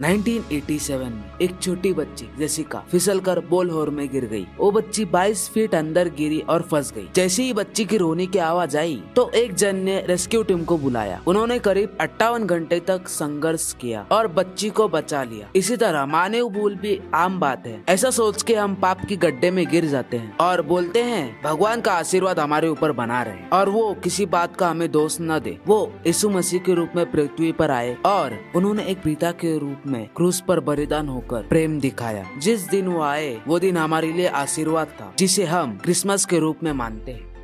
1987 में एक छोटी बच्ची, जेसिका, फिसलकर बोलहोर में गिर गई। वो बच्ची 22 फीट अंदर गिरी और फंस गई। जैसे ही बच्ची की रोने की आवाज़ आई तो एक जन ने रेस्क्यू टीम को बुलाया। उन्होंने करीब अट्ठावन घंटे तक संघर्ष किया और बच्ची को बचा लिया। इसी तरह मानव भूल भी आम बात है। ऐसा सोच के हम पाप की गड्ढे में गिर जाते हैं और बोलते हैं, भगवान का आशीर्वाद हमारे ऊपर बना रहे। और वो किसी बात का हमें दोष न दे। वो यीशु मसीह के रूप में पृथ्वी पर आए और उन्होंने एक पिता के में क्रूस पर बलिदान होकर प्रेम दिखाया। जिस दिन वो आए, वो दिन हमारे लिए आशीर्वाद था, जिसे हम क्रिसमस के रूप में मानते हैं।